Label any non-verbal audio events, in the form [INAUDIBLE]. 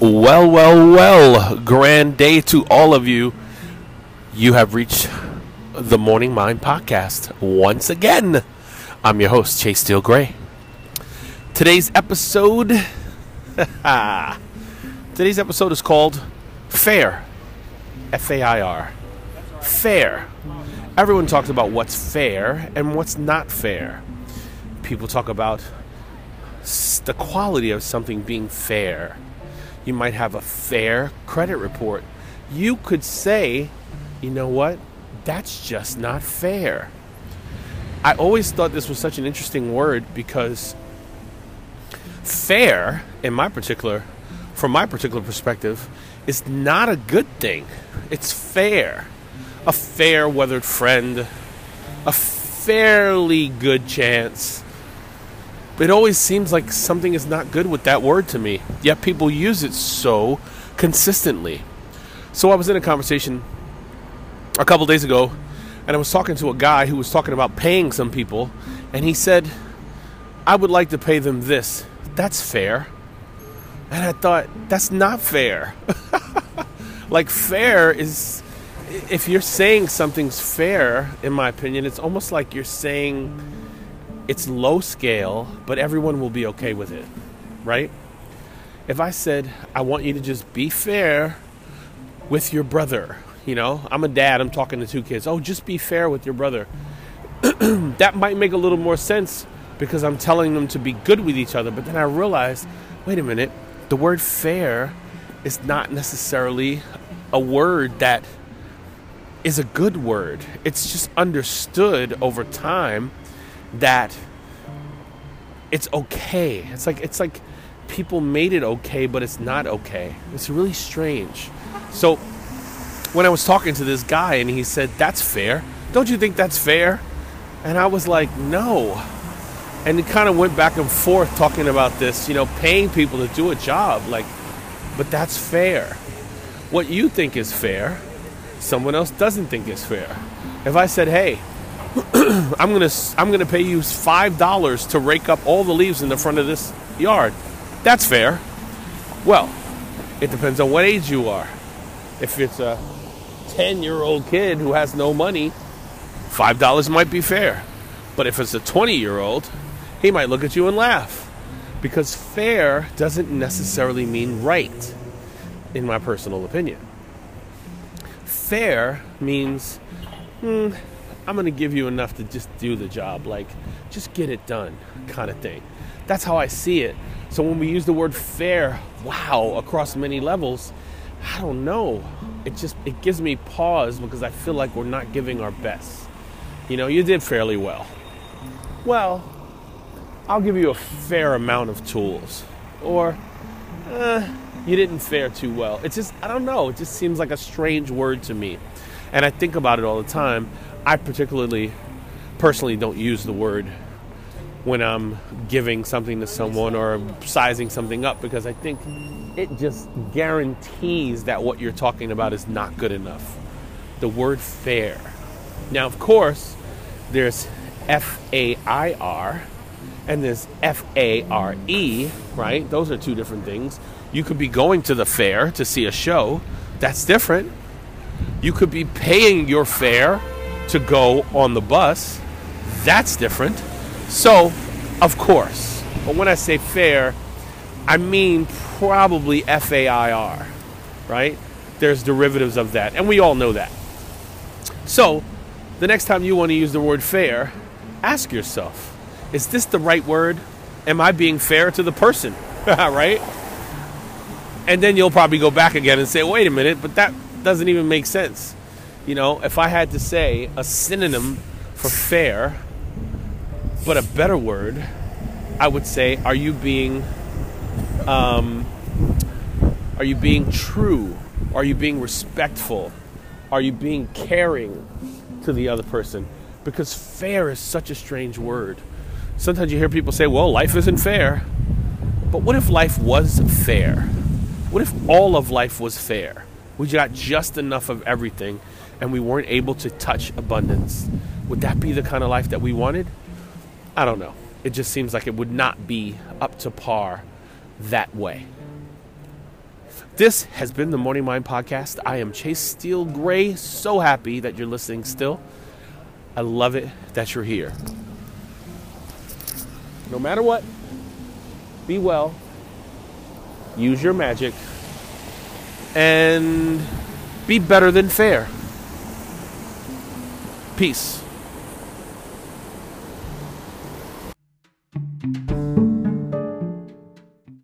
Well, well, well. Grand day to all of you. You have reached the Morning Mind podcast once again. I'm your host, Chase Steele Gray. Today's episode. [LAUGHS] today's episode is called Fair. F A I R. Fair. Everyone talks about what's fair and what's not fair. People talk about the quality of something being fair you might have a fair credit report. You could say, you know what? That's just not fair. I always thought this was such an interesting word because fair, in my particular, from my particular perspective, is not a good thing. It's fair. A fair weathered friend, a fairly good chance, it always seems like something is not good with that word to me. Yet people use it so consistently. So I was in a conversation a couple days ago, and I was talking to a guy who was talking about paying some people, and he said, I would like to pay them this. That's fair. And I thought, that's not fair. [LAUGHS] like, fair is, if you're saying something's fair, in my opinion, it's almost like you're saying it's low scale, but everyone will be okay with it, right? If I said, I want you to just be fair with your brother, you know, I'm a dad, I'm talking to two kids. Oh, just be fair with your brother. [CLEARS THROAT] that might make a little more sense because I'm telling them to be good with each other. But then I realized, wait a minute, the word fair is not necessarily a word that is a good word. It's just understood over time that it's okay. It's like it's like people made it okay, but it's not okay. It's really strange. So when I was talking to this guy and he said, "That's fair. Don't you think that's fair?" And I was like, "No." And it kind of went back and forth talking about this, you know, paying people to do a job like but that's fair. What you think is fair, someone else doesn't think is fair. If I said, "Hey, [CLEARS THROAT] I'm gonna I'm gonna pay you five dollars to rake up all the leaves in the front of this yard. That's fair. Well, it depends on what age you are. If it's a ten year old kid who has no money, five dollars might be fair. But if it's a twenty year old, he might look at you and laugh. Because fair doesn't necessarily mean right, in my personal opinion. Fair means hmm, I'm going to give you enough to just do the job, like just get it done, kind of thing. That's how I see it. So when we use the word fair, wow, across many levels, I don't know. It just it gives me pause because I feel like we're not giving our best. You know, you did fairly well. Well, I'll give you a fair amount of tools. Or, eh, you didn't fare too well. It's just, I don't know. It just seems like a strange word to me. And I think about it all the time. I particularly, personally, don't use the word when I'm giving something to someone or sizing something up because I think it just guarantees that what you're talking about is not good enough. The word fair. Now, of course, there's F A I R and there's F A R E, right? Those are two different things. You could be going to the fair to see a show, that's different. You could be paying your fare to go on the bus. That's different. So, of course, but when I say fair, I mean probably F A I R, right? There's derivatives of that, and we all know that. So, the next time you want to use the word fair, ask yourself is this the right word? Am I being fair to the person? [LAUGHS] right? And then you'll probably go back again and say, wait a minute, but that doesn't even make sense. You know, if I had to say a synonym for fair, but a better word, I would say, are you being, um, are you being true? Are you being respectful? Are you being caring to the other person? Because fair is such a strange word. Sometimes you hear people say, well, life isn't fair. But what if life was fair? What if all of life was fair? We got just enough of everything and we weren't able to touch abundance. Would that be the kind of life that we wanted? I don't know. It just seems like it would not be up to par that way. This has been the Morning Mind Podcast. I am Chase Steele Gray. So happy that you're listening still. I love it that you're here. No matter what, be well, use your magic and be better than fair. Peace.